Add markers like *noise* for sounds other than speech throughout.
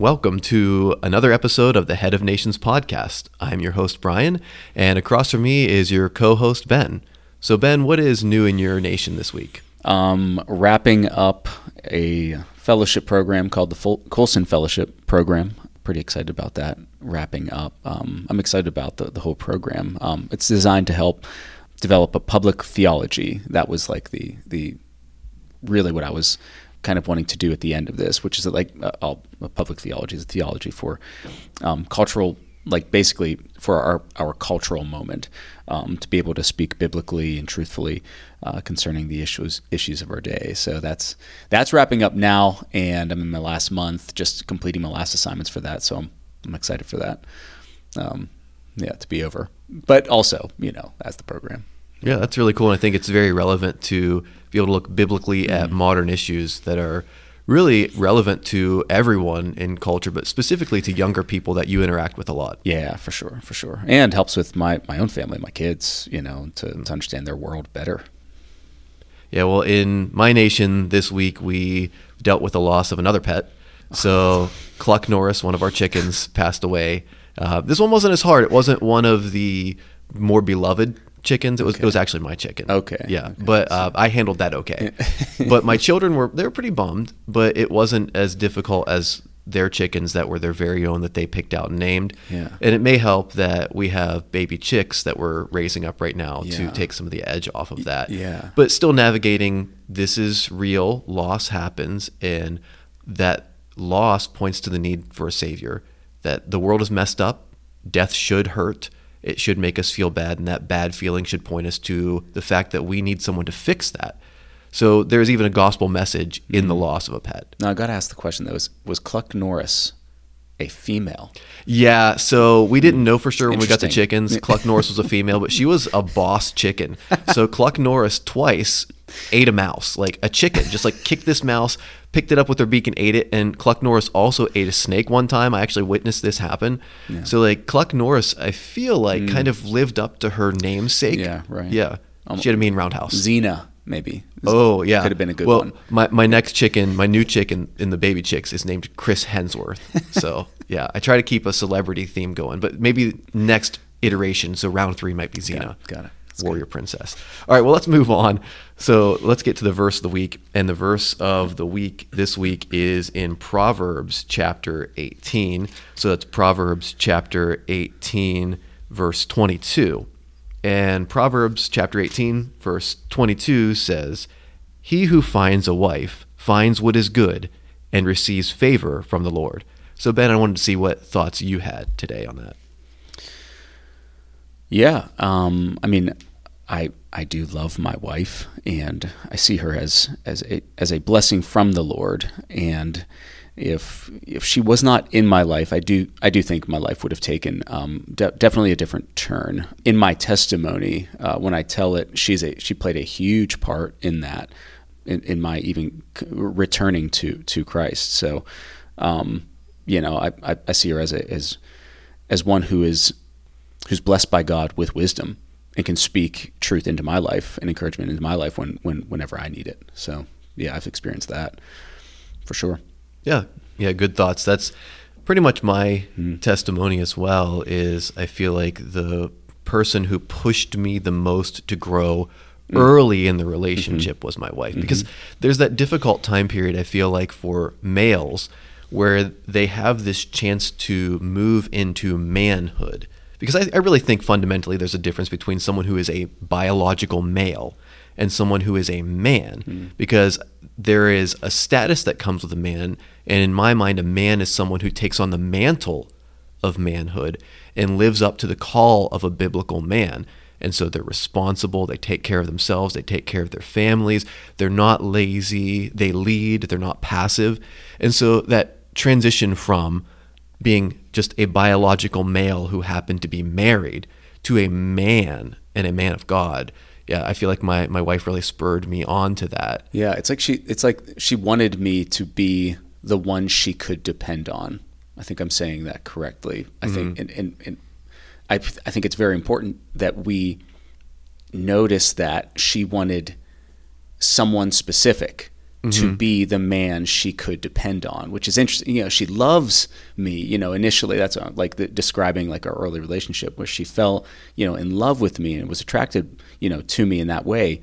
Welcome to another episode of the Head of Nations podcast. I'm your host, Brian, and across from me is your co host, Ben. So, Ben, what is new in your nation this week? Um, wrapping up a fellowship program called the Colson Fellowship Program. Pretty excited about that wrapping up. Um, I'm excited about the, the whole program. Um, it's designed to help develop a public theology. That was like the the really what I was kind of wanting to do at the end of this, which is like uh, all public theology is a theology for um, cultural, like basically for our our cultural moment, um, to be able to speak biblically and truthfully uh, concerning the issues issues of our day. So that's that's wrapping up now, and I'm in my last month, just completing my last assignments for that. So I'm I'm excited for that. Um, yeah, to be over, but also you know as the program. Yeah, that's really cool. And I think it's very relevant to be able to look biblically mm-hmm. at modern issues that are really relevant to everyone in culture, but specifically to younger people that you interact with a lot. Yeah, for sure, for sure. And helps with my, my own family, my kids, you know, to, to understand their world better. Yeah, well, in my nation this week, we dealt with the loss of another pet. *laughs* So Cluck Norris, one of our chickens, passed away. Uh, this one wasn't as hard. It wasn't one of the more beloved chickens. It was okay. it was actually my chicken. Okay. Yeah, okay. but uh, I handled that okay. *laughs* but my children were they were pretty bummed, but it wasn't as difficult as their chickens that were their very own that they picked out and named. Yeah. And it may help that we have baby chicks that we're raising up right now yeah. to take some of the edge off of that. Yeah. But still navigating this is real, loss happens and that loss points to the need for a savior. That the world is messed up, death should hurt it should make us feel bad, and that bad feeling should point us to the fact that we need someone to fix that. So there's even a gospel message in the mm. loss of a pet. Now I got to ask the question though: was was Cluck Norris a female? Yeah, so we didn't know for sure when we got the chickens. *laughs* Cluck Norris was a female, but she was a boss chicken. So Cluck Norris twice ate a mouse, like a chicken, just like kicked this mouse, picked it up with her beak and ate it. And Cluck Norris also ate a snake one time. I actually witnessed this happen. Yeah. So like Cluck Norris, I feel like mm. kind of lived up to her namesake. Yeah, right. Yeah, she had a mean roundhouse. Xena, maybe. Oh yeah, could have been a good well, one. My my next chicken, my new chicken in the baby chicks is named Chris Hensworth. so *laughs* yeah, I try to keep a celebrity theme going, but maybe next iteration, so round three might be Xena. Got it. Got it. Warrior good. Princess. All right, well, let's move on. So let's get to the verse of the week. And the verse of the week this week is in Proverbs chapter 18. So that's Proverbs chapter 18, verse 22. And Proverbs chapter 18, verse 22 says, He who finds a wife finds what is good and receives favor from the Lord. So, Ben, I wanted to see what thoughts you had today on that. Yeah. Um, I mean, I I do love my wife, and I see her as as a as a blessing from the Lord. And if if she was not in my life, I do I do think my life would have taken um, de- definitely a different turn. In my testimony, uh, when I tell it, she's a she played a huge part in that, in, in my even returning to to Christ. So, um, you know, I, I, I see her as a as as one who is who's blessed by God with wisdom and can speak truth into my life and encouragement into my life when, when whenever I need it. So yeah, I've experienced that for sure. Yeah, yeah, good thoughts. That's pretty much my mm. testimony as well. Is I feel like the person who pushed me the most to grow mm. early in the relationship mm-hmm. was my wife mm-hmm. because there's that difficult time period I feel like for males where they have this chance to move into manhood because I, I really think fundamentally there's a difference between someone who is a biological male and someone who is a man. Mm. because there is a status that comes with a man and in my mind a man is someone who takes on the mantle of manhood and lives up to the call of a biblical man. And so they're responsible they take care of themselves they take care of their families they're not lazy they lead they're not passive. And so that transition from being just a biological male who happened to be married to a man and a man of God. Yeah, I feel like my, my wife really spurred me on to that. Yeah, it's like she it's like she wanted me to be the one she could depend on. I think I'm saying that correctly. I mm-hmm. think and, and, and I I think it's very important that we notice that she wanted someone specific to be the man she could depend on, which is interesting. You know, she loves me. You know, initially that's uh, like the, describing like our early relationship, where she fell, you know, in love with me and was attracted, you know, to me in that way.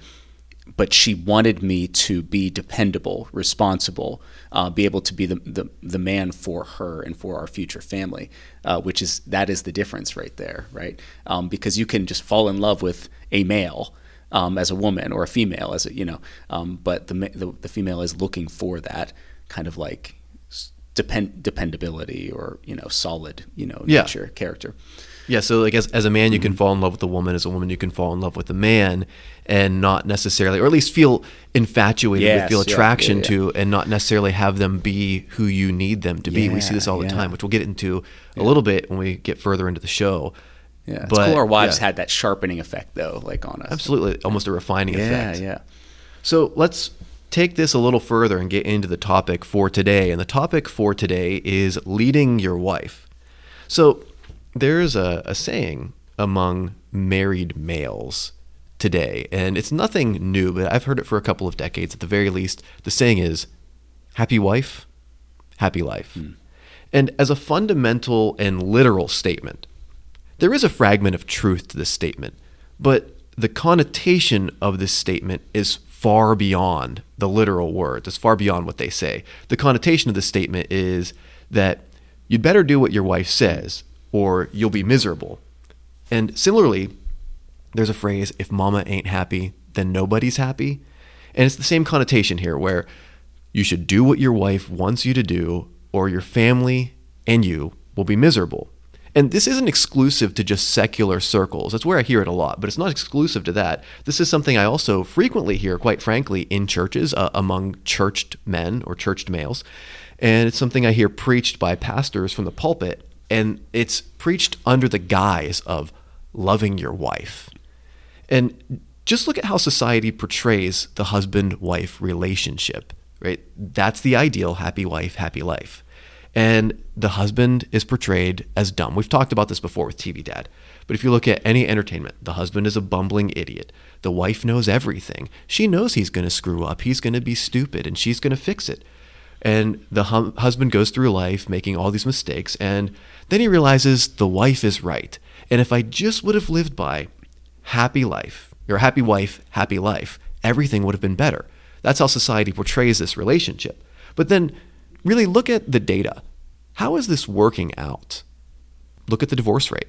But she wanted me to be dependable, responsible, uh, be able to be the, the the man for her and for our future family, uh, which is that is the difference right there, right? Um, because you can just fall in love with a male um, as a woman or a female as a you know um, but the, the, the female is looking for that kind of like depend dependability or you know solid you know Yeah. nature character Yeah, so like as, as a man, you Mm-hmm. can fall in love with a woman. As a woman, you can fall in love with a man, and not necessarily, or at least feel infatuated, with, Yes, feel attraction yeah, yeah. to, and not necessarily have them be who you need them to be. We see this all the yeah. time, which we'll get into a little bit when we get further into the show. Yeah it's But, cool our wives yeah. had that sharpening effect though like on us Absolutely, almost a refining yeah effect. yeah yeah. So let's take this a little further and get into the topic for today. And the topic for today is leading your wife. So there's a, a saying among married males today, and it's nothing new, but I've heard it for a couple of decades at the very least. The saying is happy wife, happy life. Hmm. And as a fundamental and literal statement, there is a fragment of truth to this statement, but the connotation of this statement is far beyond the literal words. It's far beyond what they say. The connotation of this statement is that you'd better do what your wife says or you'll be miserable. And similarly, there's a phrase if mama ain't happy, then nobody's happy. And it's the same connotation here where you should do what your wife wants you to do or your family and you will be miserable. And this isn't exclusive to just secular circles. That's where I hear it a lot, but it's not exclusive to that. This is something I also frequently hear, quite frankly, in churches uh, among churched men or churched males. And it's something I hear preached by pastors from the pulpit. And it's preached under the guise of loving your wife. And just look at how society portrays the husband wife relationship, right? That's the ideal happy wife, happy life. And the husband is portrayed as dumb. We've talked about this before with TV Dad. But if you look at any entertainment, the husband is a bumbling idiot. The wife knows everything. She knows he's going to screw up. He's going to be stupid and she's going to fix it. And the hum- husband goes through life making all these mistakes. And then he realizes the wife is right. And if I just would have lived by happy life, your happy wife, happy life, everything would have been better. That's how society portrays this relationship. But then really look at the data. How is this working out? Look at the divorce rate.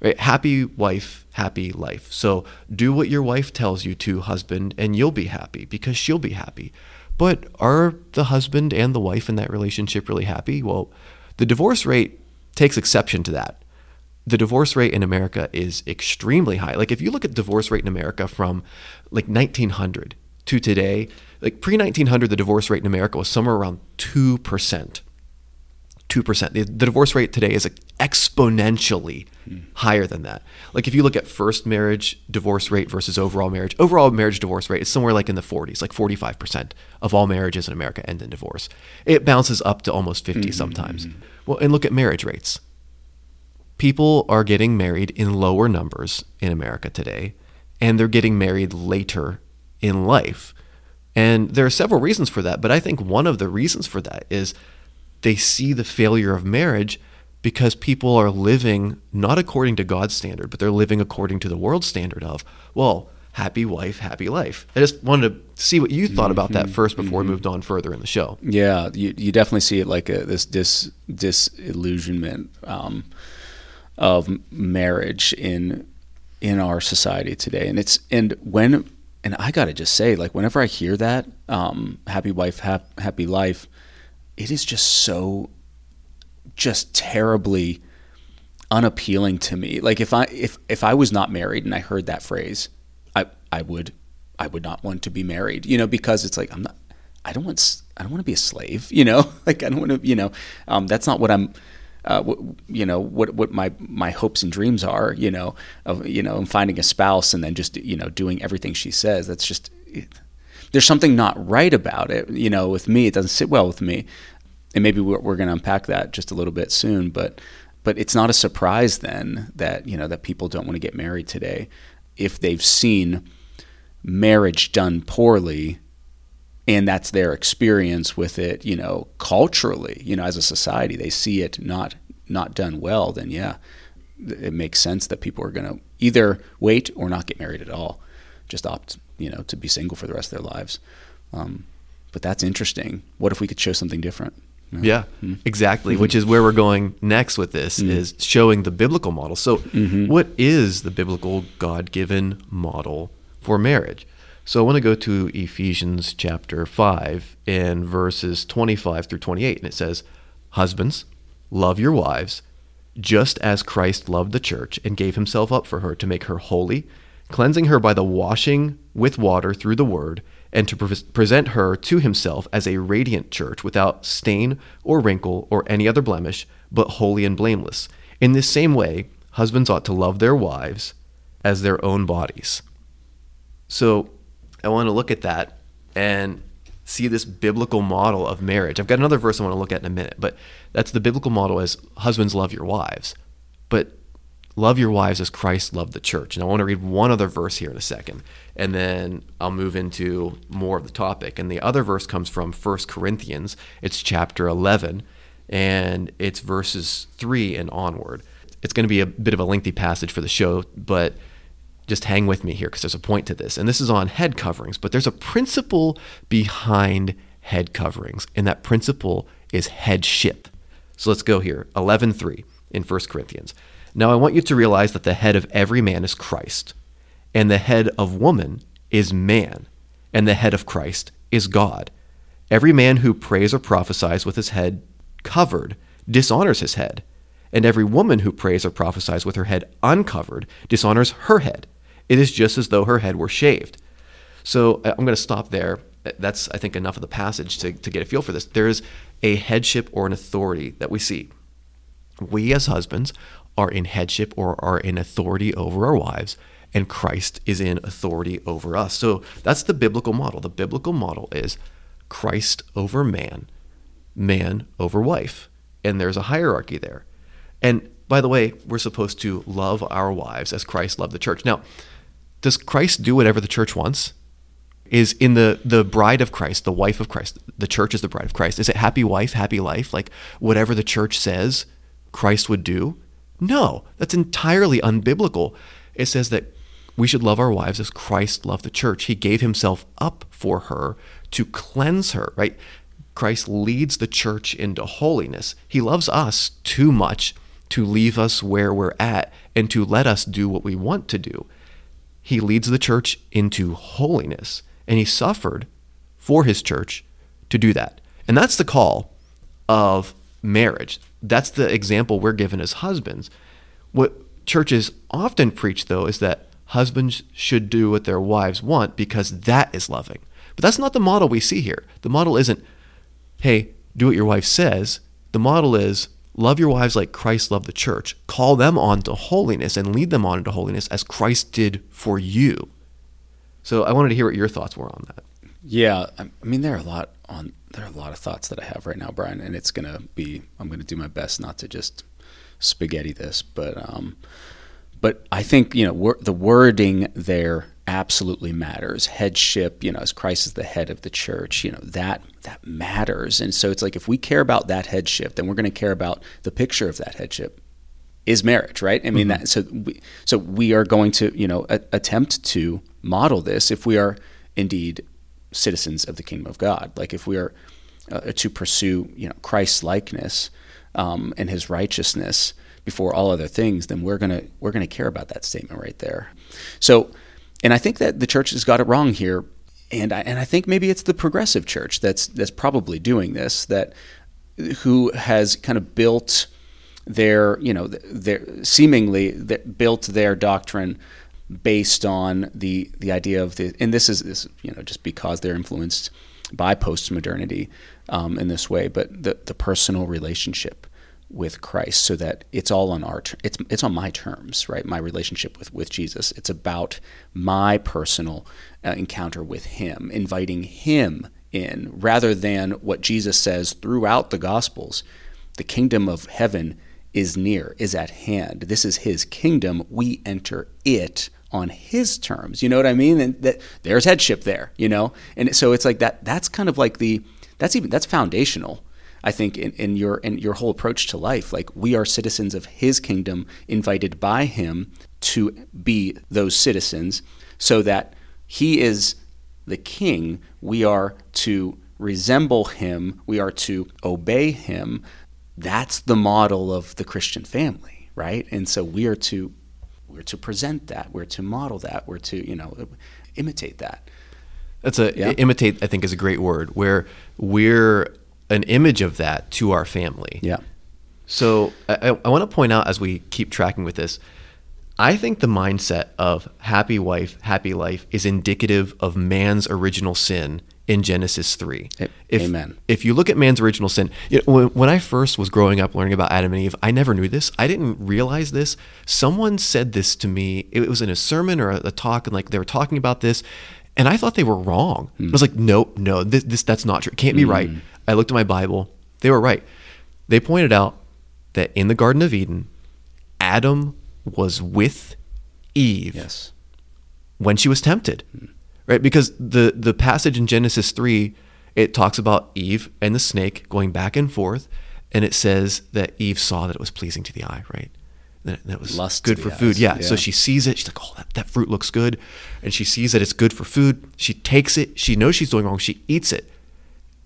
Right? Happy wife, happy life. So do what your wife tells you to, husband, and you'll be happy because she'll be happy. But are the husband and the wife in that relationship really happy? Well, the divorce rate takes exception to that the divorce rate in America is extremely high. Like if you look at divorce rate in America from like 1900 to today, like pre 1900, the divorce rate in America was somewhere around two percent. Two percent. The, the divorce rate today is exponentially higher than that. Like if you look at first marriage divorce rate versus overall marriage, overall marriage divorce rate is somewhere like in the 40s, like 45 percent of all marriages in America end in divorce. It bounces up to almost 50 mm-hmm. sometimes. Well, and look at marriage rates people are getting married in lower numbers in America today, and they're getting married later in life. And there are several reasons for that, but I think one of the reasons for that is they see the failure of marriage because people are living not according to God's standard, but they're living according to the world's standard of, well, happy wife, happy life. I just wanted to see what you thought about that first before we moved on further in the show. Yeah, you, you definitely see it like a, this dis disillusionment um, of marriage in in our society today, and it's and when and I gotta just say, like whenever I hear that, um, happy wife, hap, happy life, it is just so just terribly unappealing to me. Like if I if if I was not married and I heard that phrase, I I would I would not want to be married. You know, because it's like I'm not. I don't want. I don't want to be a slave. *laughs* You know, like I don't want to. You know, um, that's not what I'm. Uh, what, you know what what my my hopes and dreams are. You know, of you know, and finding a spouse and then just you know doing everything she says. That's just. It, there's something not right about it. You know, with me, it doesn't sit well with me, and maybe we're, we're going to unpack that just a little bit soon. But but it's not a surprise then that you know that people don't want to get married today if they've seen marriage done poorly and that's their experience with it, you know, culturally, you know, as a society, they see it not not done well, then yeah, it makes sense that people are going to either wait or not get married at all, just opt, you know, to be single for the rest of their lives. Um, but that's interesting. What if we could show something different? Yeah, mm-hmm. exactly. Which is where we're going next with this mm-hmm. is showing the biblical model. So, mm-hmm. what is the biblical God-given model for marriage? So, I want to go to Ephesians chapter 5 and verses 25 through 28 and it says, "Husbands, love your wives, just as Christ loved the church and gave himself up for her to make her holy, cleansing her by the washing with water through the word." And to pre- present her to himself as a radiant church without stain or wrinkle or any other blemish, but holy and blameless. In this same way, husbands ought to love their wives as their own bodies. So I want to look at that and see this biblical model of marriage. I've got another verse I want to look at in a minute, but that's the biblical model as husbands love your wives. But love your wives as Christ loved the church. And I want to read one other verse here in a second, and then I'll move into more of the topic. And the other verse comes from 1 Corinthians, it's chapter 11, and it's verses 3 and onward. It's going to be a bit of a lengthy passage for the show, but just hang with me here because there's a point to this. And this is on head coverings, but there's a principle behind head coverings, and that principle is headship. So let's go here. 11:3 in 1 Corinthians. Now I want you to realize that the head of every man is Christ, and the head of woman is man, and the head of Christ is God. Every man who prays or prophesies with his head covered dishonors his head, and every woman who prays or prophesies with her head uncovered dishonors her head. It is just as though her head were shaved. So uh, I'm going to stop there. Uh, that's, I think, enough of the passage to, to get a feel for this. There is a headship or an authority that we see. We as husbands are in headship or are in authority over our wives, and Christ is in authority over us. So that's the biblical model. The biblical model is Christ over man, man over wife. And there's a hierarchy there. And by the way, we're supposed to love our wives as Christ loved the church. Now, does Christ do whatever the church wants? Is in the the bride of Christ, the wife of Christ, the church is the bride of Christ. Is it happy wife, happy life? Like whatever the church says Christ would do? No, that's entirely unbiblical. It says that we should love our wives as Christ loved the church. He gave himself up for her to cleanse her, right? Christ leads the church into holiness. He loves us too much to leave us where we're at and to let us do what we want to do. He leads the church into holiness, and he suffered for his church to do that. And that's the call of marriage. That's the example we're given as husbands. What churches often preach, though, is that husbands should do what their wives want because that is loving. But that's not the model we see here. The model isn't, hey, do what your wife says. The model is, love your wives like Christ loved the church. Call them on to holiness and lead them on into holiness as Christ did for you. So I wanted to hear what your thoughts were on that. Yeah, I mean there are a lot on there are a lot of thoughts that I have right now, Brian, and it's gonna be I'm gonna do my best not to just spaghetti this, but um, but I think you know wor- the wording there absolutely matters. Headship, you know, as Christ is the head of the church, you know that that matters, and so it's like if we care about that headship, then we're going to care about the picture of that headship is marriage, right? I mean, mm-hmm. that, so we, so we are going to you know a, attempt to model this if we are indeed citizens of the kingdom of God. Like if we are uh, to pursue, you know, Christ's likeness um, and His righteousness before all other things, then we're gonna we're gonna care about that statement right there. So, and I think that the church has got it wrong here, and I, and I think maybe it's the progressive church that's that's probably doing this that who has kind of built their you know their seemingly built their doctrine based on the the idea of the and this is this you know just because they're influenced by postmodernity um, in this way, but the the personal relationship with Christ, so that it's all on our it's it's on my terms, right? My relationship with with Jesus. It's about my personal uh, encounter with Him, inviting Him in, rather than what Jesus says throughout the Gospels. The kingdom of heaven is near, is at hand. This is His kingdom. We enter it on his terms. You know what I mean? And that there's headship there, you know? And so it's like that that's kind of like the that's even that's foundational. I think in, in your in your whole approach to life, like we are citizens of his kingdom, invited by him to be those citizens, so that he is the king. We are to resemble him, we are to obey him. That's the model of the Christian family, right? And so we are to we're to present that, we're to model that, we're to, you know, imitate that. That's a yeah. imitate. I think is a great word. Where we're an image of that to our family. Yeah. So I, I want to point out as we keep tracking with this, I think the mindset of happy wife, happy life is indicative of man's original sin in Genesis 3. If, Amen. If you look at man's original sin, you know, when, when, I first was growing up learning about Adam and Eve, I never knew this. I didn't realize this. Someone said this to me. It was in a sermon or a, a talk, and like they were talking about this, and I thought they were wrong. Mm. I was like, no, no, this, this that's not true. It can't be mm. right. I looked at my Bible. They were right. They pointed out that in the Garden of Eden, Adam was with Eve yes. when she was tempted. Mm right? Because the the passage in Genesis three, it talks about Eve and the snake going back and forth, and it says that Eve saw that it was pleasing to the eye, right? That, that was Lust good for food. Yeah. yeah. So she sees it. She's like, oh, that, that fruit looks good. And she sees that it's good for food. She takes it. She knows she's doing wrong. She eats it.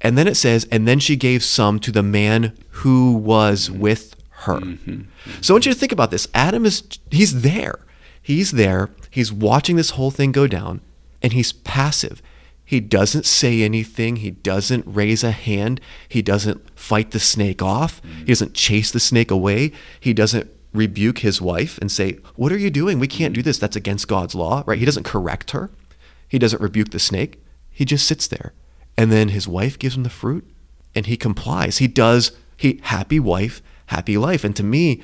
And then it says, and then she gave some to the man who was mm-hmm. with her. Mm-hmm. Mm-hmm. So I want you to think about this. Adam is, he's there. He's there. He's watching this whole thing go down and he's passive. He doesn't say anything. He doesn't raise a hand. He doesn't fight the snake off. He doesn't chase the snake away. He doesn't rebuke his wife and say, What are you doing? We can't do this. That's against God's law, right? He doesn't correct her. He doesn't rebuke the snake. He just sits there. And then his wife gives him the fruit and he complies. He does, he, happy wife, happy life. And to me,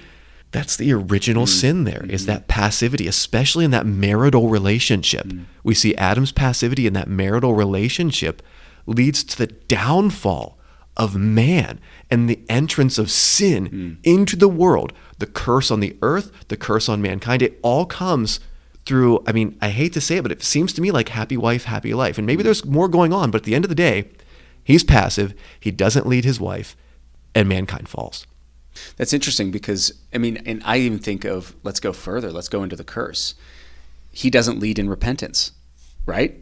that's the original mm-hmm. sin There is that passivity, especially in that marital relationship. Mm-hmm. We see Adam's passivity in that marital relationship leads to the downfall of man and the entrance of sin mm. into the world, the curse on the earth, the curse on mankind. It all comes through, I mean, I hate to say it, but it seems to me like happy wife, happy life. And maybe there's more going on, but at the end of the day, he's passive, he doesn't lead his wife, and mankind falls. That's interesting because I mean, and I even think of let's go further. Let's go into the curse. He doesn't lead in repentance, right?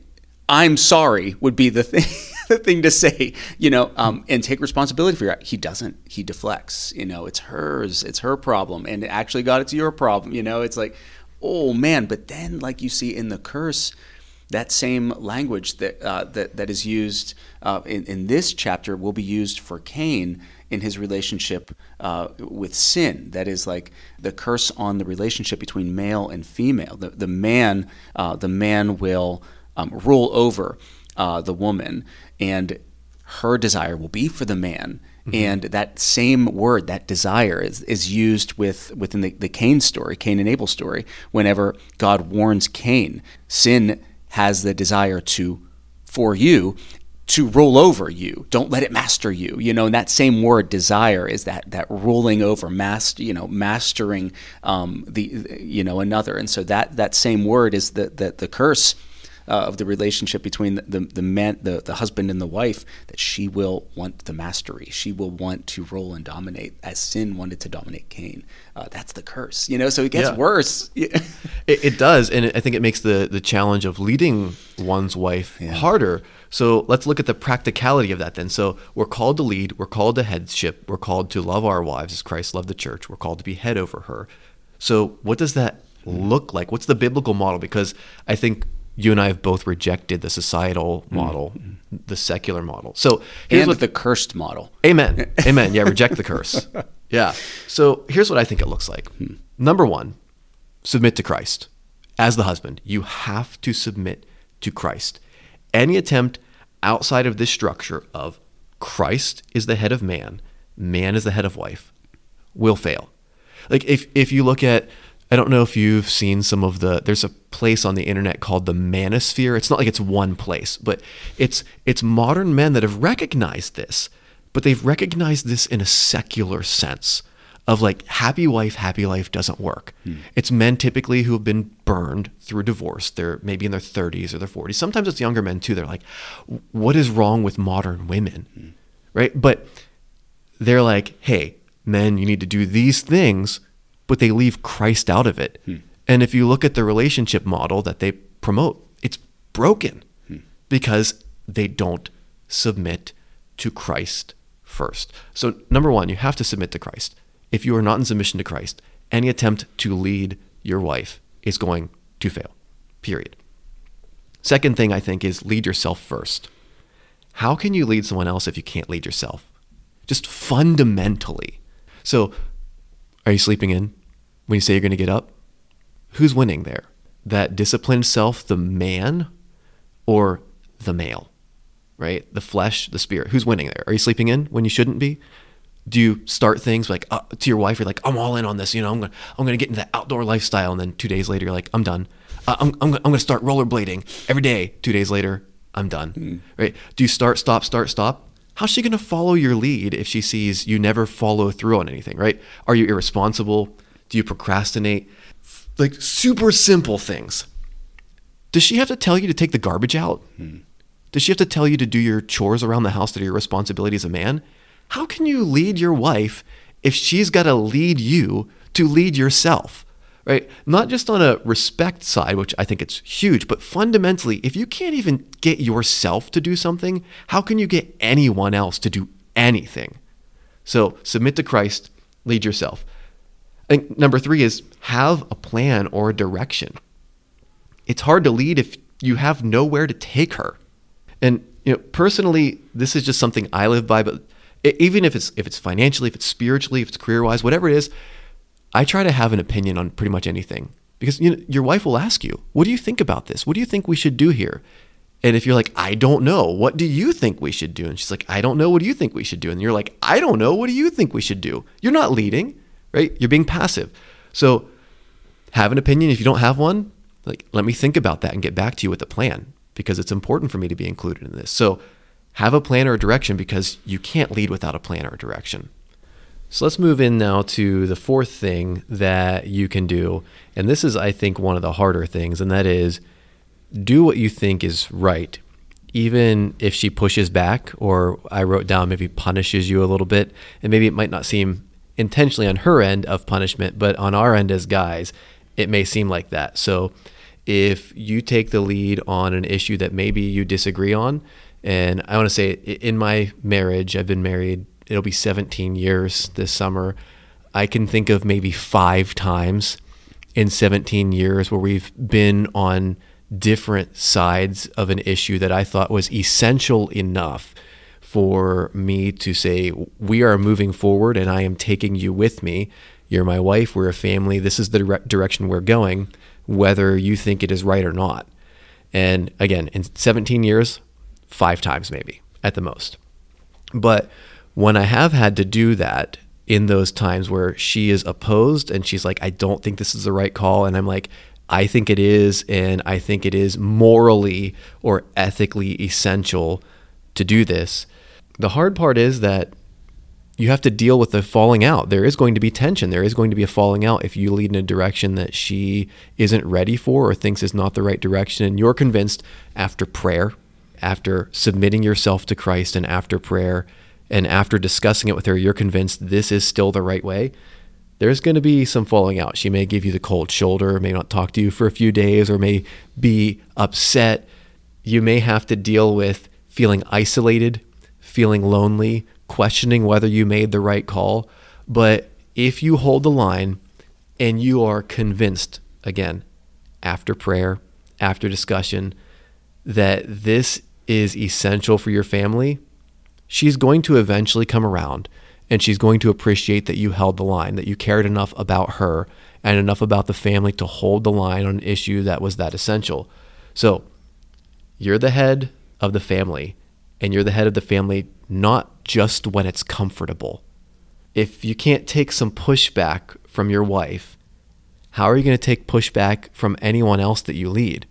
I'm sorry would be the *laughs* thing, the thing to say, you know, um, and take responsibility for it. He doesn't. He deflects. You know, it's hers. It's her problem, and it actually got it's your problem. You know, it's like, oh man. But then, like you see in the curse, that same language that uh, that that is used uh, in, in this chapter will be used for Cain in his relationship uh, with sin. That is like the curse on the relationship between male and female. The, the man, uh, the man will um, rule over uh, the woman, and her desire will be for the man. Mm-hmm. And that same word, that desire, is, is used with within the, the Cain story, Cain and Abel story. Whenever God warns Cain, sin has the desire to for you to roll over you. Don't let it master you. You know, and that same word desire is that that rolling over, master, you know, mastering um, the you know another. And so that that same word is the the, the curse uh, of the relationship between the, the, the man, the, the husband and the wife, that she will want the mastery. She will want to rule and dominate as sin wanted to dominate Cain. Uh, that's the curse, you know. So it gets yeah. worse. *laughs* it, it, does, and I think it makes the the challenge of leading one's wife yeah. harder. So let's look at the practicality of that then. So we're called to lead, we're called to headship, we're called to love our wives as Christ loved the church. We're called to be head over her. So what does that look like? What's the biblical model? Because I think you and I have both rejected the societal mm. model, mm the secular model. So here's and what the cursed model. Amen. Amen. Yeah, reject the *laughs* curse. Yeah. So here's what I think it looks like. Hmm. Number one, submit to Christ. As the husband, you have to submit to Christ. Any attempt outside of this structure of Christ is the head of man, man is the head of wife, will fail. Like if if you look at I don't know if you've seen some of the there's a place on the internet called the manosphere. It's not like it's one place, but it's it's modern men that have recognized this, but they've recognized this in a secular sense of like happy wife, happy life doesn't work. Hmm. It's men typically who have been burned through divorce. They're maybe in their 30s or their 40s. Sometimes it's younger men too. They're like, what is wrong with modern women? Hmm. Right? But they're like, hey, men, you need to do these things, but they leave Christ out of it. Hmm. And if you look at the relationship model that they promote, it's broken hmm. because they don't submit to Christ first. So, number one, you have to submit to Christ. If you are not in submission to Christ, any attempt to lead your wife is going to fail, period. Second thing I think is lead yourself first. How can you lead someone else if you can't lead yourself? Just fundamentally. So, are you sleeping in when you say you're going to get up? Who's winning there? That disciplined self, the man, or the male? Right? The flesh, the spirit. Who's winning there? Are you sleeping in when you shouldn't be? Do you start things like uh, to your wife? You're like, I'm all in on this. You know, I'm gonna, I'm gonna get into that outdoor lifestyle, and then two days later, you're like, I'm done. Uh, I'm, I'm, I'm gonna start rollerblading every day. Two days later, I'm done. Right? Do you start, stop, start, stop? How's she gonna follow your lead if she sees you never follow through on anything? Right? Are you irresponsible? Do you procrastinate? Like super simple things. Does she have to tell you to take the garbage out? Hmm. Does she have to tell you to do your chores around the house that are your responsibility as a man? How can you lead your wife if she's got to lead you to lead yourself? Right? Not just on a respect side, which I think it's huge, but fundamentally, if you can't even get yourself to do something, how can you get anyone else to do anything? So submit to Christ, lead yourself. Number three is have a plan or a direction. It's hard to lead if you have nowhere to take her. And you know, personally, this is just something I live by. But even if it's if it's financially, if it's spiritually, if it's career wise, whatever it is, I try to have an opinion on pretty much anything because you know your wife will ask you, "What do you think about this? What do you think we should do here?" And if you're like, "I don't know. What do you think we should do?" and she's like, "I don't know. What do you think we should do?" and you're like, "I don't know. What do you think we should do?" You're not leading, right? You're being passive. So have an opinion if you don't have one like let me think about that and get back to you with a plan because it's important for me to be included in this so have a plan or a direction because you can't lead without a plan or a direction so let's move in now to the fourth thing that you can do and this is i think one of the harder things and that is do what you think is right even if she pushes back or i wrote down maybe punishes you a little bit and maybe it might not seem intentionally on her end of punishment but on our end as guys it may seem like that. So if you take the lead on an issue that maybe you disagree on, and I want to say in my marriage, I've been married, it'll be 17 years this summer. I can think of maybe five times in 17 years where we've been on different sides of an issue that I thought was essential enough for me to say, we are moving forward and I am taking you with me you're my wife. We're a family. This is the dire- direction we're going, whether you think it is right or not. And again, in 17 years, five times maybe at the most. But when I have had to do that in those times where she is opposed and she's like, I don't think this is the right call. And I'm like, I think it is. And I think it is morally or ethically essential to do this. The hard part is that you have to deal with the falling out. There is going to be tension. There is going to be a falling out if you lead in a direction that she isn't ready for or thinks is not the right direction. And you're convinced after prayer, after submitting yourself to Christ, and after prayer, and after discussing it with her, you're convinced this is still the right way. There's going to be some falling out. She may give you the cold shoulder, may not talk to you for a few days, or may be upset. You may have to deal with feeling isolated, feeling lonely, questioning whether you made the right call. But if you hold the line and you are convinced, again, after prayer, after discussion, that this is essential for your family, she's going to eventually come around and she's going to appreciate that you held the line, that you cared enough about her and enough about the family to hold the line on an issue that was that essential. So, you're the head of the family, and you're the head of the family not just when it's comfortable. If you can't take some pushback from your wife, how are you going to take pushback from anyone else that you lead?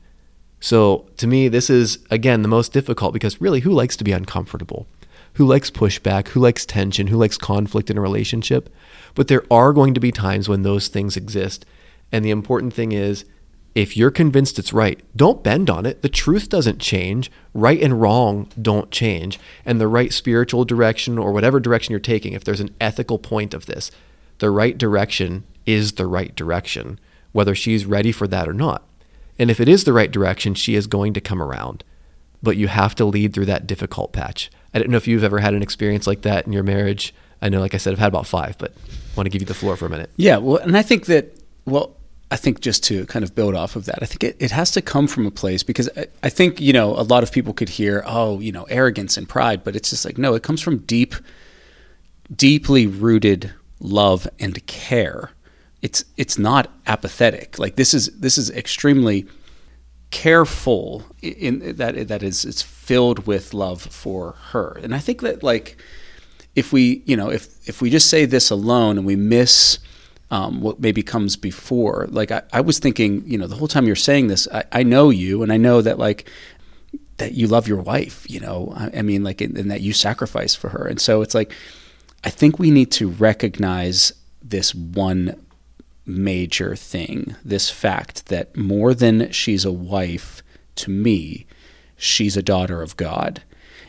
So, to me, this is again the most difficult because really, who likes to be uncomfortable? who likes pushback, who likes tension, who likes conflict in a relationship. But there are going to be times when those things exist. And the important thing is if you're convinced it's right, don't bend on it. The truth doesn't change. Right and wrong don't change. And the right spiritual direction or whatever direction you're taking, if there's an ethical point of this, the right direction is the right direction, whether she's ready for that or not. And if it is the right direction, she is going to come around. But you have to lead through that difficult patch. I don't know if you've ever had an experience like that in your marriage. I know, like I said, I've had about five, but I want to give you the floor for a minute. Yeah, well, and I think that, well, I think just to kind of build off of that, I think it, it has to come from a place because I, I think, you know, a lot of people could hear, oh, you know, arrogance and pride, but it's just like, no, it comes from deep, deeply rooted love and care. It's it's not apathetic. Like this is this is extremely careful in that that is it's filled with love for her. And I think that like if we, you know, if if we just say this alone and we miss um, what maybe comes before. Like I, I, was thinking, you know, the whole time you're saying this, I, I, know you, and I know that like that you love your wife. You know, I, I mean, like, and that you sacrifice for her. And so it's like, I think we need to recognize this one major thing, this fact that more than she's a wife to me, she's a daughter of God.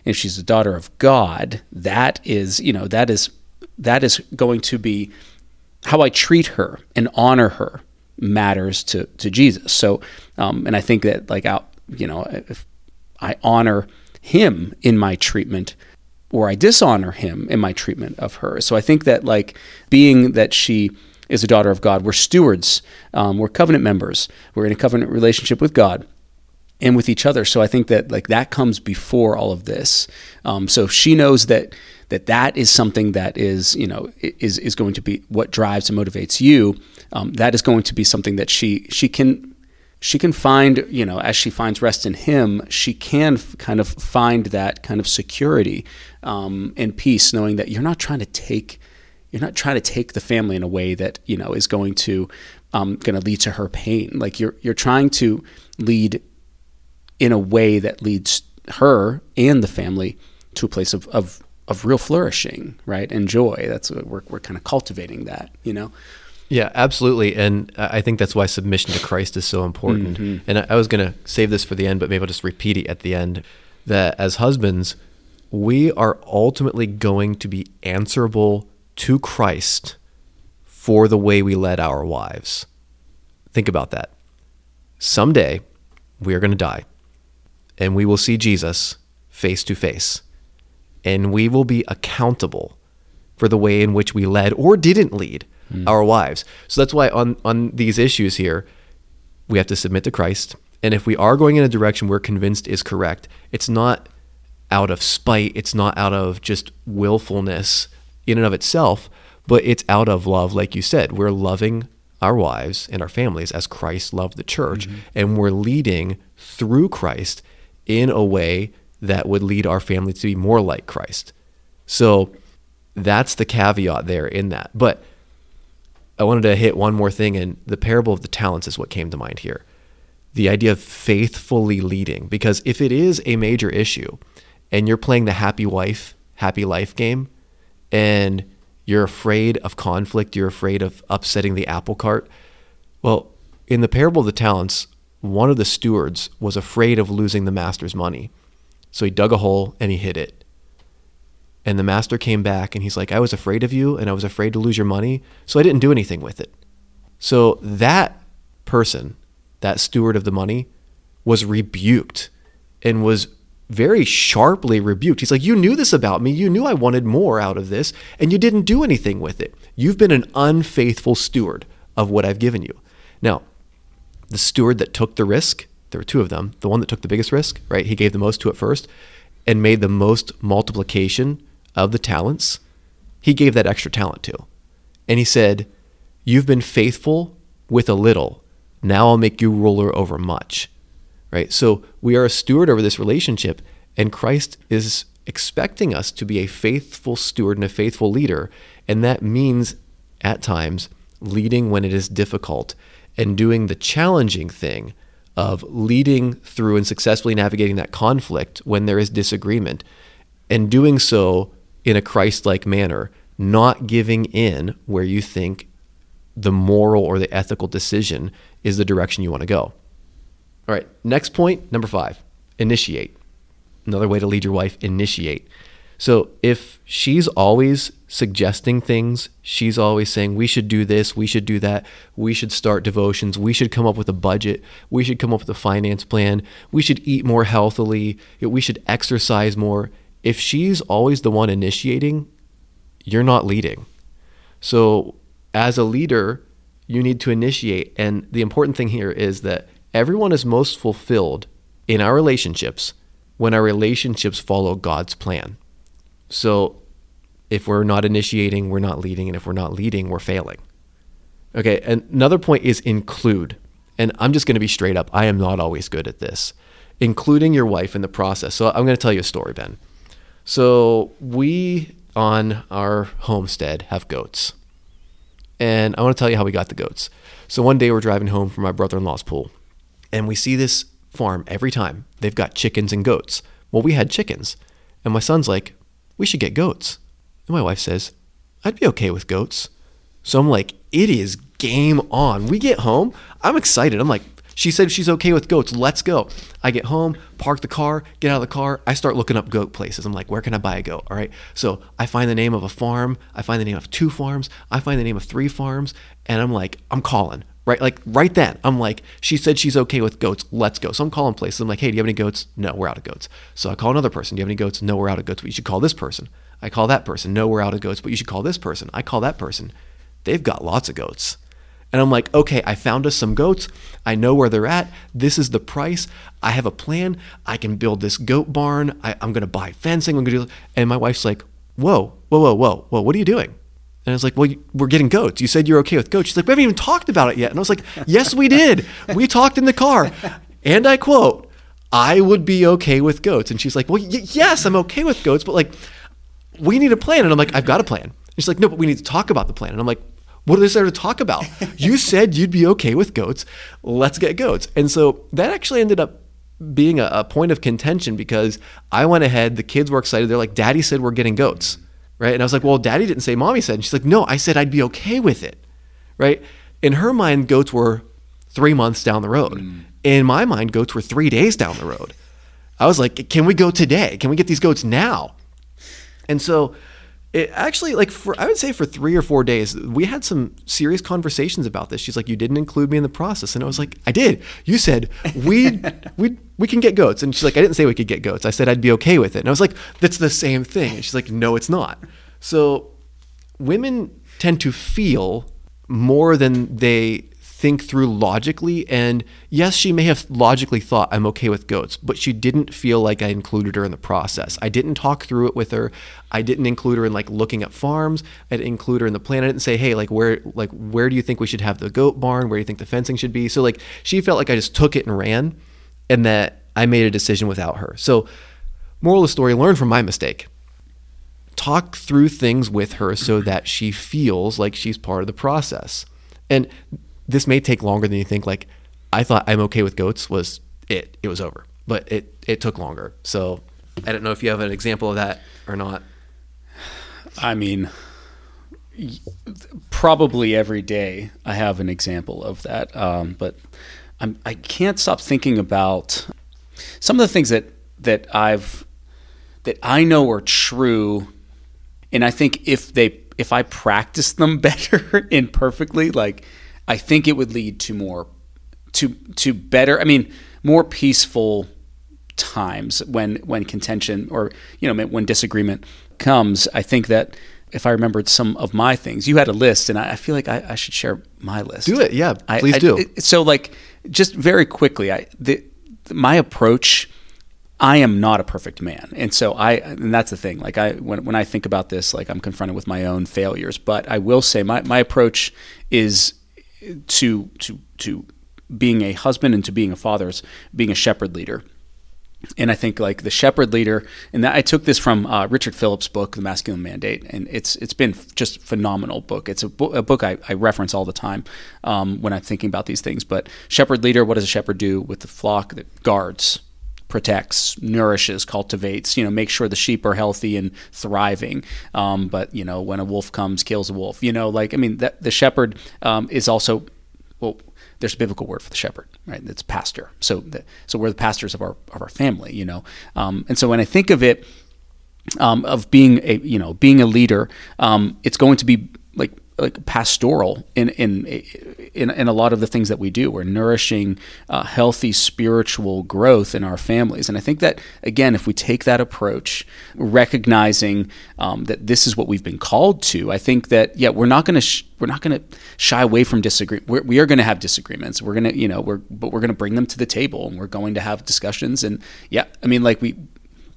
And if she's a daughter of God, that is, you know, that is that is going to be how I treat her and honor her matters to, to Jesus. So, um, and I think that like out, you know, if I honor him in my treatment or I dishonor him in my treatment of her. So I think that like being that she is a daughter of God, we're stewards, um, we're covenant members, we're in a covenant relationship with God and with each other. So I think that like that comes before all of this. Um, so she knows that that that is something that is you know is is going to be what drives and motivates you. Um, that is going to be something that she she can she can find you know as she finds rest in him she can f- kind of find that kind of security um, and peace knowing that you're not trying to take you're not trying to take the family in a way that you know is going to um, going to lead to her pain like you're you're trying to lead in a way that leads her and the family to a place of, of of real flourishing, right, and joy. That's what we're we're kind of cultivating that, you know. Yeah, absolutely, and I think that's why submission to Christ is so important. Mm-hmm. And I was going to save this for the end, but maybe I'll just repeat it at the end. That as husbands, we are ultimately going to be answerable to Christ for the way we led our wives. Think about that. Someday, we are going to die, and we will see Jesus face to face and we will be accountable for the way in which we led or didn't lead mm. our wives. So that's why on on these issues here, we have to submit to Christ. And if we are going in a direction we're convinced is correct, it's not out of spite, it's not out of just willfulness in and of itself, but it's out of love, like you said. We're loving our wives and our families as Christ loved the church, mm-hmm. and we're leading through Christ in a way that would lead our family to be more like Christ. So that's the caveat there in that. But I wanted to hit one more thing, and the parable of the talents is what came to mind here. The idea of faithfully leading, because if it is a major issue and you're playing the happy wife, happy life game, and you're afraid of conflict, you're afraid of upsetting the apple cart, well, in the parable of the talents, one of the stewards was afraid of losing the master's money. So he dug a hole and he hid it. And the master came back and he's like, I was afraid of you and I was afraid to lose your money. So I didn't do anything with it. So that person, that steward of the money, was rebuked and was very sharply rebuked. He's like, You knew this about me. You knew I wanted more out of this, and you didn't do anything with it. You've been an unfaithful steward of what I've given you. Now, the steward that took the risk there were two of them. The one that took the biggest risk, right? He gave the most to it first and made the most multiplication of the talents. He gave that extra talent to. And he said, You've been faithful with a little. Now I'll make you ruler over much. Right? So we are a steward over this relationship, and Christ is expecting us to be a faithful steward and a faithful leader. And that means at times leading when it is difficult and doing the challenging thing of leading through and successfully navigating that conflict when there is disagreement. and doing so in a Christ like manner, not giving in where you think the moral or the ethical decision is the direction you want to go. All right, next point, number five initiate. Another way to lead your wife, initiate. So if she's always suggesting things, she's always saying, we should do this, we should do that, we should start devotions, we should come up with a budget, we should come up with a finance plan, we should eat more healthily, we should exercise more. If she's always the one initiating, you're not leading. So as a leader, you need to initiate. And the important thing here is that everyone is most fulfilled in our relationships when our relationships follow God's plan. So if we're not initiating, we're not leading. And if we're not leading, we're failing. Okay. Another point is include. And I'm just going to be straight up. I am not always good at this, including your wife in the process. So I'm going to tell you a story, Ben. So we on our homestead have goats. And I want to tell you how we got the goats. So one day we're driving home from my brother in law's pool, and we see this farm every time. They've got chickens and goats. Well, we had chickens. And my son's like, we should get goats. And my wife says, I'd be okay with goats. So I'm like, it is game on. We get home. I'm excited. I'm like, she said she's okay with goats. Let's go. I get home, park the car, get out of the car. I start looking up goat places. I'm like, where can I buy a goat? All right. So I find the name of a farm. I find the name of two farms. I find the name of three farms. And I'm like, I'm calling. Right, like right then, I'm like, she said she's okay with goats. Let's go. So I'm calling places. I'm like, hey, do you have any goats? No, we're out of goats. So I call another person. Do you have any goats? No, we're out of goats. But you should call this person. I call that person. No, we're out of goats. But you should call this person. I call that person. They've got lots of goats. And I'm like, okay, I found us some goats. I know where they're at. This is the price. I have a plan. I can build this goat barn. I, am going to buy fencing. I'm going to do. And my wife's like, whoa, whoa, whoa, whoa, whoa. What are you doing? And I was like, well, we're getting goats. You said you're okay with goats. She's like, we haven't even talked about it yet. And I was like, yes, we did. We talked in the car. And I quote, I would be okay with goats. And she's like, well, y- yes, I'm okay with goats, but like, we need a plan. And I'm like, I've got a plan. And she's like, no, but we need to talk about the plan. And I'm like, what is there to talk about? you said you'd be okay with goats. Let's get goats. And so that actually ended up being a, a, point of contention because I went ahead, the kids were excited. They're like, Daddy said we're getting goats. Right. And I was like, Well, Daddy didn't say mommy said. And she's like, No, I said I'd be okay with it. Right. In her mind, goats were three months down the road. Mm. In my mind, goats were three days down the road. I was like, Can we go today? Can we get these goats now? And so it actually like for I would say for three or four days we had some serious conversations about this. She's like, "You didn't include me in the process," and I was like, "I did. You said we we we can get goats," and she's like, "I didn't say we could get goats. I said I'd be okay with it." And I was like, "That's the same thing." And she's like, "No, it's not." So women tend to feel more than they think through logically. And yes, she may have logically thought, I'm okay with goats, but she didn't feel like I included her in the process. I didn't talk through it with her. I didn't include her in like looking at farms. I didn't include her in the plan. I didn't say, hey, like where like where do you think we should have the goat barn? Where do you think the fencing should be? So like she felt like I just took it and ran and that I made a decision without her. So moral of the story, learn from my mistake talk through things with her so that she feels like she's part of the process. And this may take longer than you think. Like I thought I'm okay with goats was it. It was over. But it it took longer. So I don't know if you have an example of that or not. I mean probably every day I have an example of that. Um, but I'm, I can't stop thinking about some of the things that that I've that I know are true, and I think if they if I practice them *laughs* better imperfectly, like I think it would lead to more to to better I mean more peaceful times when when contention or you know when disagreement comes I think that if I remembered some of my things you had a list and I, I feel like I, I, should share my list do it yeah please I, do so like just very quickly I the, my approach I am not a perfect man. And so I and that's the thing. Like I when when I think about this, like I'm confronted with my own failures. But I will say my, my approach is to to to being a husband and to being a father is being a shepherd leader. And I think like the shepherd leader, and that, I took this from uh, Richard Phillips' book, The Masculine Mandate, and it's it's been just phenomenal book. It's a, bo- a book I, I, reference all the time um, when I'm thinking about these things. But shepherd leader, what does a shepherd do with the flock that guards? Protects, nourishes, cultivates, you know, make sure the sheep are healthy and thriving. Um, but, you know, when a wolf comes, kills a wolf, you know, like, I mean, that, the shepherd um, is also, well, there's a biblical word for the shepherd, right? It's pastor. So, the, so we're the pastors of our, of our family, you know? Um, and so when I think of it, um, of being a, you know, being a leader, um, it's going to be like pastoral in in in, in a lot of the things that we do. We're nourishing uh, healthy spiritual growth in our families, and I think that again, if we take that approach, recognizing um, that this is what we've been called to, I think that yeah, we're not going to sh- we're not going to shy away from disagreement. We're, we are going to have disagreements. We're going to you know we're but we're going to bring them to the table, and we're going to have discussions. And yeah, I mean like we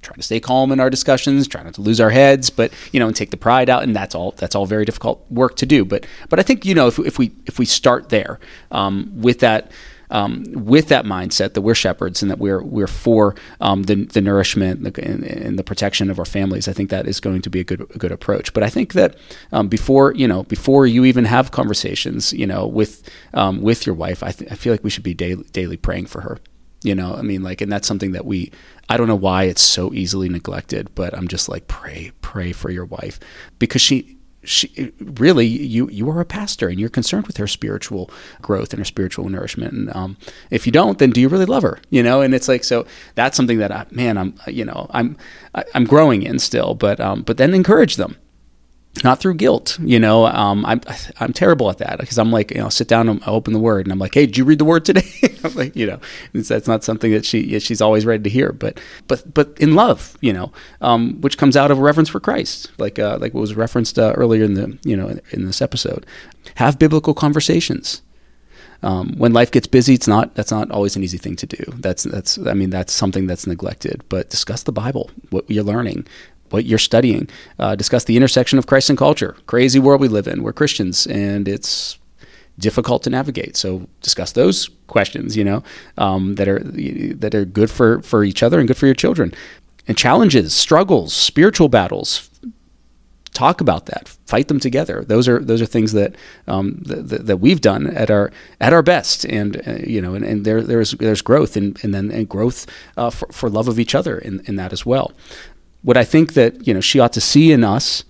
trying to stay calm in our discussions, trying not to lose our heads, but you know, and take the pride out, and that's all. That's all very difficult work to do. But but I think you know if, if we if we start there um, with that. Um, with that mindset that we're shepherds and that we're we're for um, the, the nourishment and, and, the protection of our families, I think that is going to be a good a good approach. But I think that um, before you know before you even have conversations, you know, with um, with your wife, I, th- I feel like we should be daily daily praying for her you know i mean like and that's something that we i don't know why it's so easily neglected but i'm just like pray pray for your wife. Because she she really you you are a pastor and you're concerned with her spiritual growth and her spiritual nourishment. And um, if you don't then do you really love her you know? And it's like so that's something that I, man i'm you know i'm i'm growing in still but um, but then encourage them not through guilt. You know, um, I'm I'm terrible at that because I'm like, you know, sit down and I open the word, and I'm like, hey, did you read the word today? *laughs* I'm like, you know, that's not something that she she's always ready to hear, but but but in love, you know, um, which comes out of a reverence for Christ, like uh, like what was referenced uh, earlier in the you know in, in this episode. Have biblical conversations. Um, when life gets busy, it's not that's not always an easy thing to do. That's that's I mean that's something that's neglected. But discuss the Bible, what you're learning, what you're studying. Uh, discuss the intersection of Christ and culture. Crazy world we live in. We're Christians, and it's difficult to navigate. So discuss those questions, you know, um, that are that are good for for each other and good for your children. And challenges, struggles, spiritual battles. Talk about that. Fight them together. Those are those are things that um, that, that we've done at our at our best, and uh, you know, and, and there there's there's growth, and and then and growth uh, for, for love of each other in, in that as well what I think that you know she ought to see in us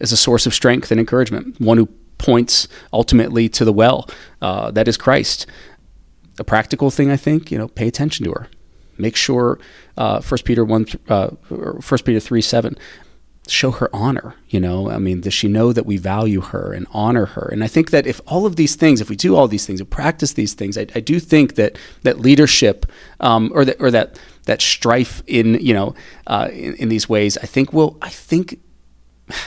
is a source of strength and encouragement, one who points ultimately to the well uh, that is Christ. A practical thing, I think, you know, pay attention to her. Make sure, uh, First Peter one, uh, Peter three seven, show her honor. You know, I mean, does she know that we value her and honor her? And I think that if all of these things, if we do all these things and practice these things, I, I do think that that leadership um, or that or that that strife in you know uh, in, in, these ways, I think will I think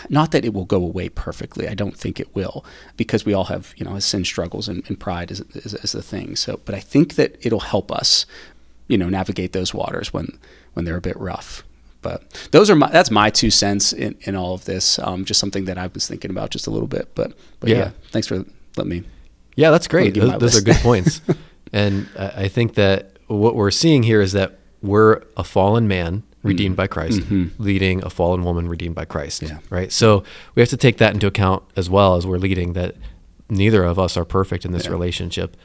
not that it will go away perfectly. I don't think it will because we all have you know sin struggles and, and pride is, is, is the thing. So, but I think that it'll help us you know navigate those waters when when they're a bit rough. But those are my that's my two cents in, in all of this. Um, just something that I was thinking about just a little bit. But but yeah, yeah thanks for letting me. Yeah, that's great. Those, those are good points. *laughs* and I think that what we're seeing here is that we're a fallen man redeemed mm by Christ, mm-hmm. leading a fallen woman redeemed by Christ. Yeah. Right. So we have to take that into account as well as we're leading that neither of us are perfect in this yeah. relationship.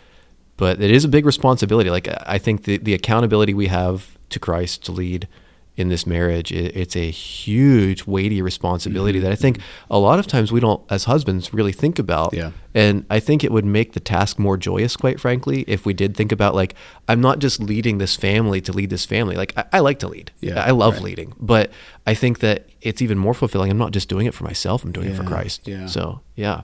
But it is a big responsibility. Like I think the, the accountability we have to Christ to lead in this marriage it's a huge weighty responsibility mm-hmm. that i think a lot of times we don't as husbands really think about yeah. and i think it would make the task more joyous quite frankly if we did think about like i'm not just leading this family to lead this family like i, I like to lead yeah, i love right. leading but i think that it's even more fulfilling i'm not just doing it for myself i'm doing yeah, it for christ yeah. so yeah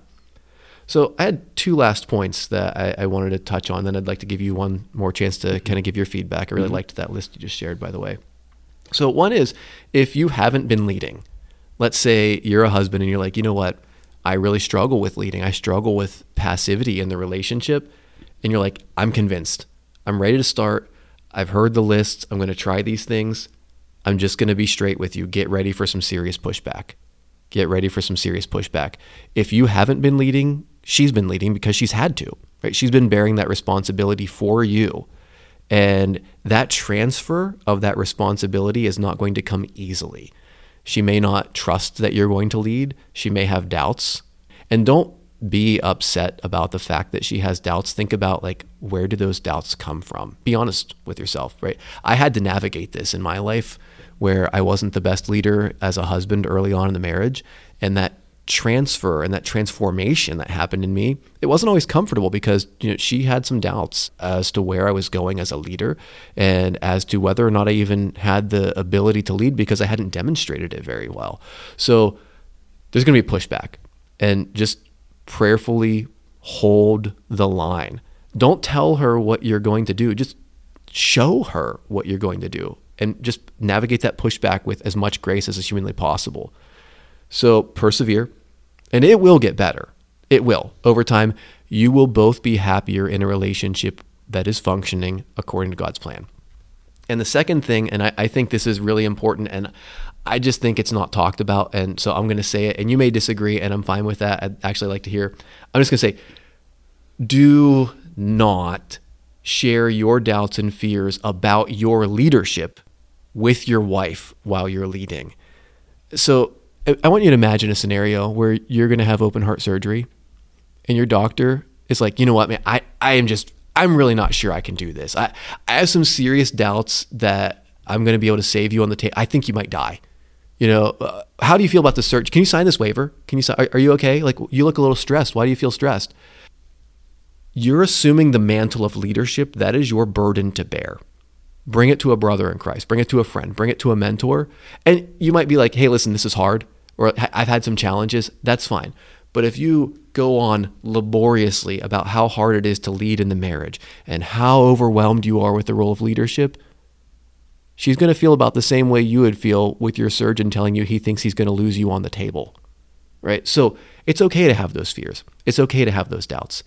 so I had two last points that I, I, wanted to touch on. Then I'd like to give you one more chance to mm-hmm. kind of give your feedback. I really mm-hmm. liked that list you just shared, by the way. So, one is if you haven't been leading, let's say you're a husband and you're like, you know what, I really struggle with leading, I struggle with passivity in the relationship. And you're like, I'm convinced, I'm ready to start. I've heard the list, I'm going to try these things. I'm just going to be straight with you. Get ready for some serious pushback. Get ready for some serious pushback. If you haven't been leading, she's been leading because she's had to, right? She's been bearing that responsibility for you. And that transfer of that responsibility is not going to come easily. She may not trust that you're going to lead. She may have doubts. And don't be upset about the fact that she has doubts. Think about like where do those doubts come from? Be honest with yourself, right? I had to navigate this in my life where I wasn't the best leader as a husband early on in the marriage and that transfer and that transformation that happened in me, it wasn't always comfortable because you know she had some doubts as to where I was going as a leader and as to whether or not I even had the ability to lead because I hadn't demonstrated it very well. So there's going to be pushback and just prayerfully hold the line. Don't tell her what you're going to do. Just show her what you're going to do and just navigate that pushback with as much grace as is humanly possible. So persevere, and it will get better. It will. Over time, you will both be happier in a relationship that is functioning according to God's plan. And the second thing, and I, I think this is really important, and I just think it's not talked about. And so I'm going to say it, and you may disagree, and I'm fine with that. I'd actually like to hear. I'm just going to say, do not share your doubts and fears about your leadership with your wife while you're leading. So I want you to imagine a scenario where you're going to have open heart surgery and your doctor is like, you know what, man, I, I am just, I'm really not sure I can do this. I, I have some serious doubts that I'm going to be able to save you on the table. I think you might die. You know, uh, how do you feel about the search? Can you sign this waiver? Can you sign, are, are you okay? Like you look a little stressed. Why do you feel stressed? You're assuming the mantle of leadership. That is your burden to bear. Bring it to a brother in Christ. Bring it to a friend. Bring it to a mentor. And you might be like, hey, listen, this is hard or I've had some challenges, that's fine. But if you go on laboriously about how hard it is to lead in the marriage and how overwhelmed you are with the role of leadership, she's going to feel about the same way you would feel with your surgeon telling you he thinks he's going to lose you on the table. Right? So it's okay to have those fears. It's okay to have those doubts.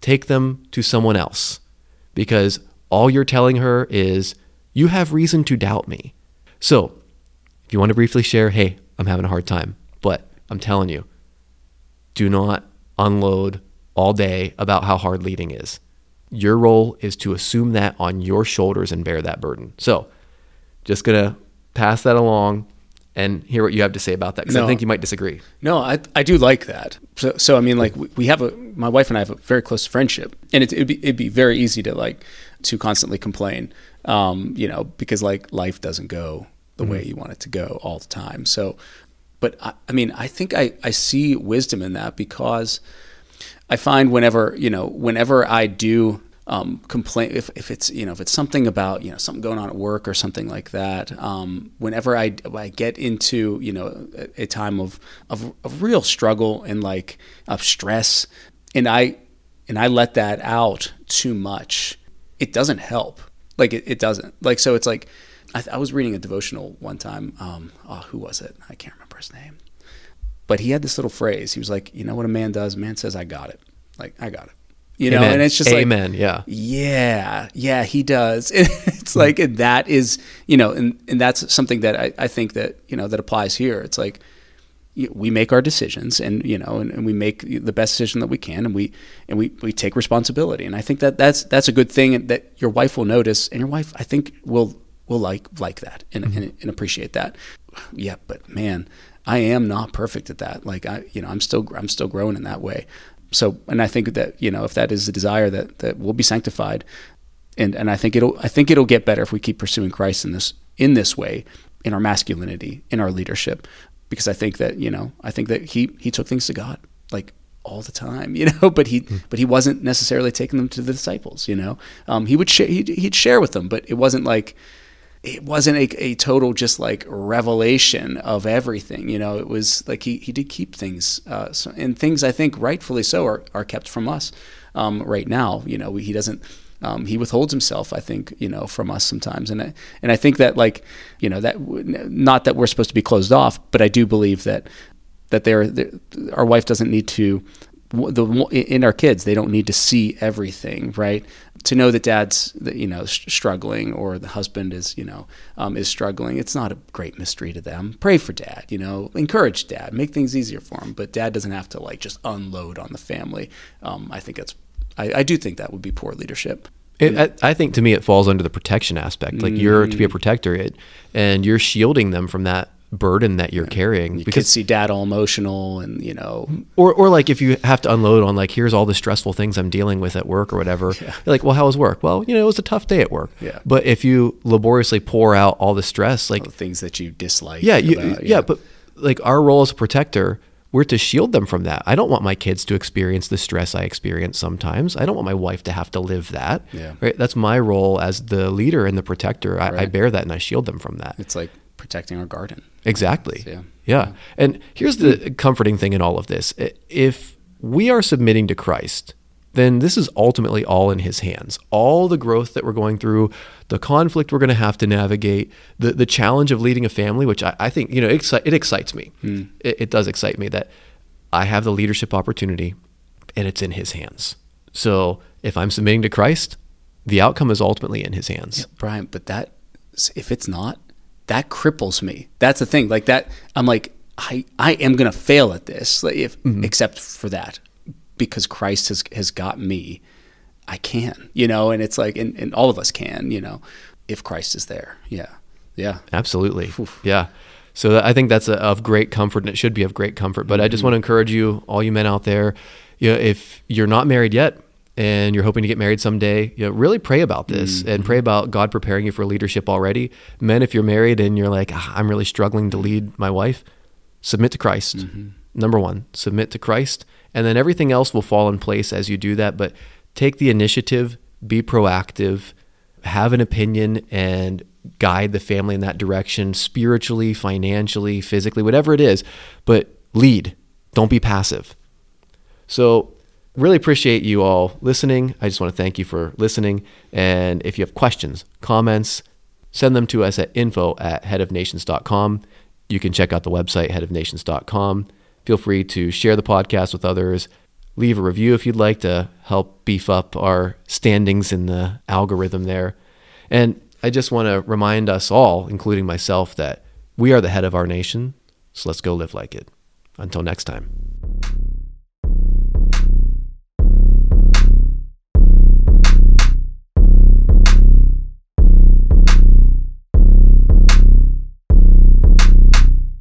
Take them to someone else because all you're telling her is, you have reason to doubt me. So if you want to briefly share, hey, I'm having a hard time. But I'm telling you, do not unload all day about how hard leading is. Your role is to assume that on your shoulders and bear that burden. So, just going to pass that along and hear what you have to say about that because no. I think you might disagree. No, I, I do like that. So, so I mean, like we have a my wife and I have a very close friendship, and it, would be it'd be very easy to like to constantly complain, um, you know, because like life doesn't go the mm-hmm. way you want it to go all the time. So, but I, I mean, I think I, I see wisdom in that because I find whenever, you know, whenever I do um, complain if, if it's you know if it's something about you know something going on at work or something like that um, whenever I, I get into you know a, a time of, of, of real struggle and like of stress and I and I let that out too much it doesn't help like it, it doesn't like so it's like I, I was reading a devotional one time. Um, oh, who was it? I can't remember his name. But he had this little phrase. He was like, "You know what a man does? A man says, I got it. Like I got it." You know, Amen. and it's just Amen. like, yeah, yeah, yeah, he does. *laughs* it's like that is, you know, and and that's something that I, I think that you know that applies here. It's like we make our decisions and you know and, and, we make the best decision that we can and we and we, we take responsibility and i think that that's that's a good thing that your wife will notice and your wife i think will will like like that and, mm-hmm. and, and appreciate that. Yeah, but man, I am not perfect at that. Like I, you know, I'm still I'm still growing in that way. So, and I think that you know, if that is the desire that that we'll be sanctified, and and I think it'll I think it'll get better if we keep pursuing Christ in this in this way in our masculinity in our leadership, because I think that you know I think that he he took things to God like all the time, *laughs* you know. But he, mm. but he wasn't necessarily taking them to the disciples, you know. Um, he would share, he'd, he'd, share with them, but it wasn't like it wasn't a, a total just like revelation of everything. You know, it was like he, he did keep things, uh, so, and things I think rightfully so are, are kept from us um, right now. You know, he doesn't. Um, he withholds himself, I think, you know, from us sometimes, and I, and I think that like, you know, that not that we're supposed to be closed off, but I do believe that that our wife doesn't need to the in our kids they don't need to see everything right? To know that dad's you know struggling or the husband is you know um, is struggling it's not a great mystery to them. Pray for dad you know encourage dad make things easier for him. But dad doesn't have to like just unload on the family. Um, i think that's I, I, do think that would be poor leadership. It, I, I, think to me it falls under the protection aspect. Like mm. you're to be a mm. protector it and you're shielding them from that burden that you're carrying You could see dad all emotional and, you know, or or like if you have to unload on like here's all the stressful things I'm dealing with at work or whatever. *laughs* You're like, well, how was work? Well, you know, it was a tough day at work. Yeah. But if you laboriously pour out all the stress, like the things that you dislike. yeah, you, about- yeah, but like our role as a protector, we're to shield them from that. I don't want my kids to experience the stress I experience sometimes. I don't want my wife to have to live that. Yeah. Right. That's my role as the leader and the protector. I, I bear that and I shield them from that. it's like protecting our garden. Exactly. Yeah. Yeah. And here's the comforting thing in all of this. If we are submitting to Christ, then this is ultimately all in his hands. All the growth that we're going through, the conflict we're going to have to navigate, the, the challenge of leading a family, which I, I think, you know, it, exci- it excites me. Hmm. It, it does excite me that I have the leadership opportunity and it's in his hands. So if I'm submitting to Christ, the outcome is ultimately in his hands. Brian, but that if it's not, that cripples me. That's the thing. Like that, I'm like, I I am gonna fail at this. Like if Mm-hmm. except for that, because Christ has has got me, I can. You know, and it's like, and, and all of us can. You know, if Christ is there. Yeah, yeah. Absolutely. Yeah. So that, I think that's a, of great comfort, and it should be of great comfort. But I just want to encourage you, all you men out there, you know, if you're not married yet and you're hoping to get married someday, you know, really pray about this and pray about God preparing you for leadership already. Men, if you're married and you're like, ah, I'm really struggling to lead my wife, submit to Christ. Number one, submit to Christ, and then everything else will fall in place as you do that. But take the initiative, be proactive, have an opinion, and guide the family in that direction spiritually, financially, physically, whatever it is. But lead, don't be passive. So, really appreciate you all listening. I just want to thank you for listening. And if you have questions, comments, send them to us at info at headofnations.com. You can check out the website, headofnations.com. Feel free to share the podcast with others. Leave a review if you'd like to help beef up our standings in the algorithm there. And I just want to remind us all, including myself, that we are the head of our nation. So let's go live like it. Until next time.